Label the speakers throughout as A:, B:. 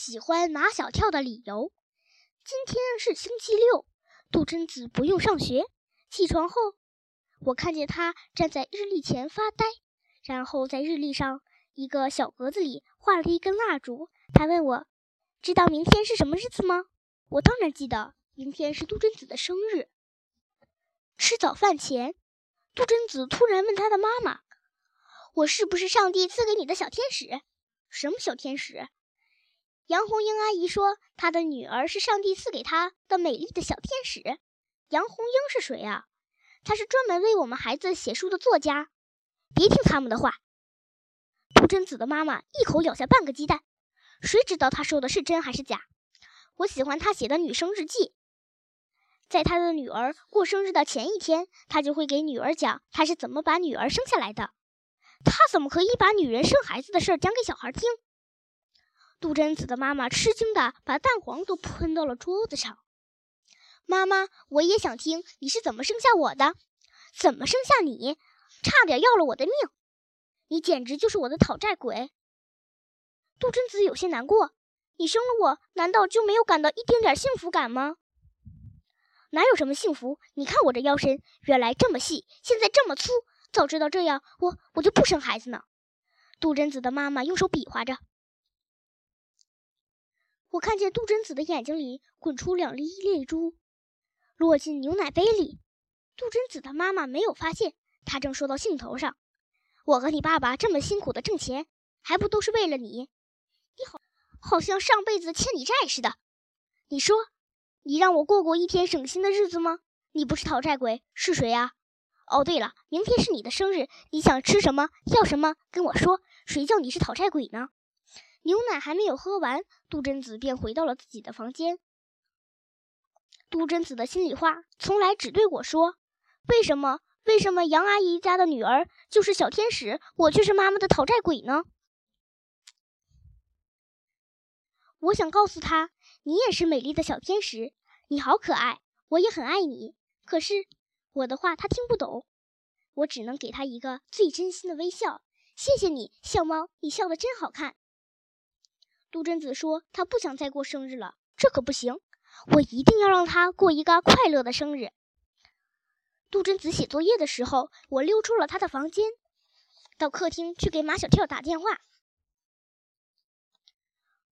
A: 喜欢马小跳的理由。今天是星期六，杜真子不用上学。起床后，我看见他站在日历前发呆，然后在日历上一个小格子里画了一根蜡烛。他问我：“知道明天是什么日子吗？”我当然记得，明天是杜真子的生日。吃早饭前，杜真子突然问他的妈妈：“我是不是上帝赐给你的小天使？什么小天使？”杨红英阿姨说：“她的女儿是上帝赐给她的美丽的小天使。”杨红英是谁啊？她是专门为我们孩子写书的作家。别听他们的话。杜真子的妈妈一口咬下半个鸡蛋，谁知道她说的是真还是假？我喜欢她写的女生日记，在她的女儿过生日的前一天，她就会给女儿讲她是怎么把女儿生下来的。她怎么可以把女人生孩子的事讲给小孩听？杜真子的妈妈吃惊的把蛋黄都喷到了桌子上。妈妈，我也想听你是怎么生下我的，怎么生下你，差点要了我的命，你简直就是我的讨债鬼。杜真子有些难过。你生了我，难道就没有感到一丁点幸福感吗？哪有什么幸福？你看我这腰身，原来这么细，现在这么粗。早知道这样，我我就不生孩子呢。杜真子的妈妈用手比划着。我看见杜真子的眼睛里滚出两粒泪珠，落进牛奶杯里。杜真子的妈妈没有发现，她正说到兴头上。我和你爸爸这么辛苦的挣钱，还不都是为了你？你好。好像上辈子欠你债似的。你说，你让我过过一天省心的日子吗？你不是讨债鬼是谁呀？哦，对了，明天是你的生日，你想吃什么，要什么，跟我说。谁叫你是讨债鬼呢？牛奶还没有喝完，杜真子便回到了自己的房间。杜真子的心里话从来只对我说：为什么？为什么杨阿姨家的女儿就是小天使，我却是妈妈的讨债鬼呢？我想告诉他，你也是美丽的小天使，你好可爱，我也很爱你。可是我的话他听不懂，我只能给他一个最真心的微笑。谢谢你，笑猫，你笑得真好看。杜真子说他不想再过生日了，这可不行，我一定要让他过一个快乐的生日。杜真子写作业的时候，我溜出了他的房间，到客厅去给马小跳打电话。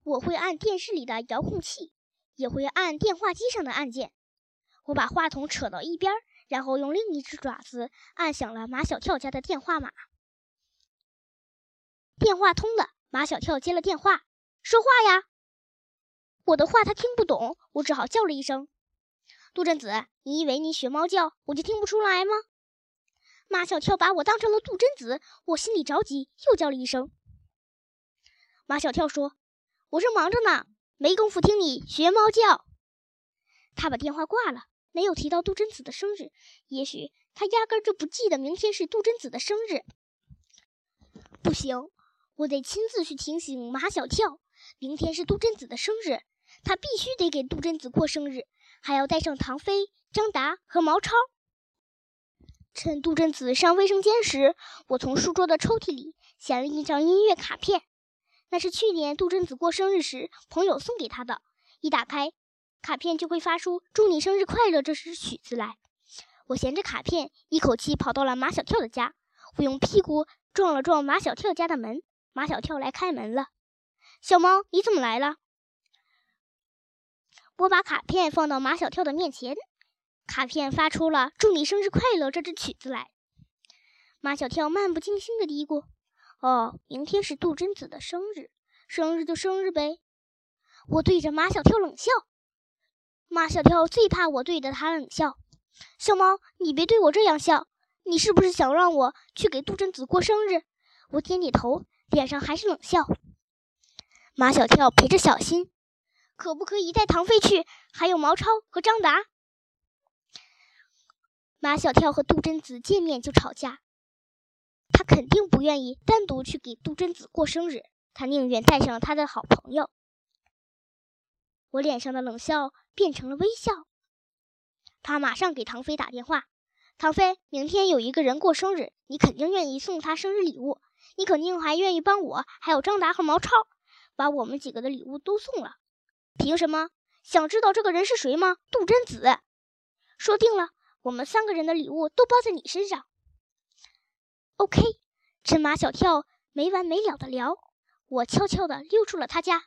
A: 我会按电视里的遥控器，也会按电话机上的按键。我把话筒扯到一边，然后用另一只爪子按响了马小跳家的电话码。电话通了，马小跳接了电话，说话呀。我的话他听不懂，我只好叫了一声：“杜振子，你以为你学猫叫我就听不出来吗？”马小跳把我当成了杜真子，我心里着急，又叫了一声。马小跳说。我正忙着呢，没工夫听你学猫叫。他把电话挂了，没有提到杜真子的生日。也许他压根就不记得明天是杜真子的生日。不行，我得亲自去提醒马小跳，明天是杜真子的生日，他必须得给杜真子过生日，还要带上唐飞、张达和毛超。趁杜真子上卫生间时，我从书桌的抽屉里捡了一张音乐卡片。那是去年杜真子过生日时朋友送给他的。一打开，卡片就会发出“祝你生日快乐”这首曲子来。我衔着卡片，一口气跑到了马小跳的家。我用屁股撞了撞马小跳家的门，马小跳来开门了。小猫，你怎么来了？我把卡片放到马小跳的面前，卡片发出了“祝你生日快乐”这支曲子来。马小跳漫不经心的嘀咕。哦，明天是杜真子的生日，生日就生日呗。我对着马小跳冷笑，马小跳最怕我对着他冷笑。小猫，你别对我这样笑，你是不是想让我去给杜真子过生日？我点点头，脸上还是冷笑。马小跳陪着小新，可不可以带唐飞去？还有毛超和张达。马小跳和杜真子见面就吵架。他肯定不愿意单独去给杜真子过生日，他宁愿带上他的好朋友。我脸上的冷笑变成了微笑。他马上给唐飞打电话：“唐飞，明天有一个人过生日，你肯定愿意送他生日礼物，你肯定还愿意帮我，还有张达和毛超。把我们几个的礼物都送了。凭什么？想知道这个人是谁吗？杜真子。说定了，我们三个人的礼物都包在你身上。OK，趁马小跳没完没了的聊。我悄悄地溜出了他家。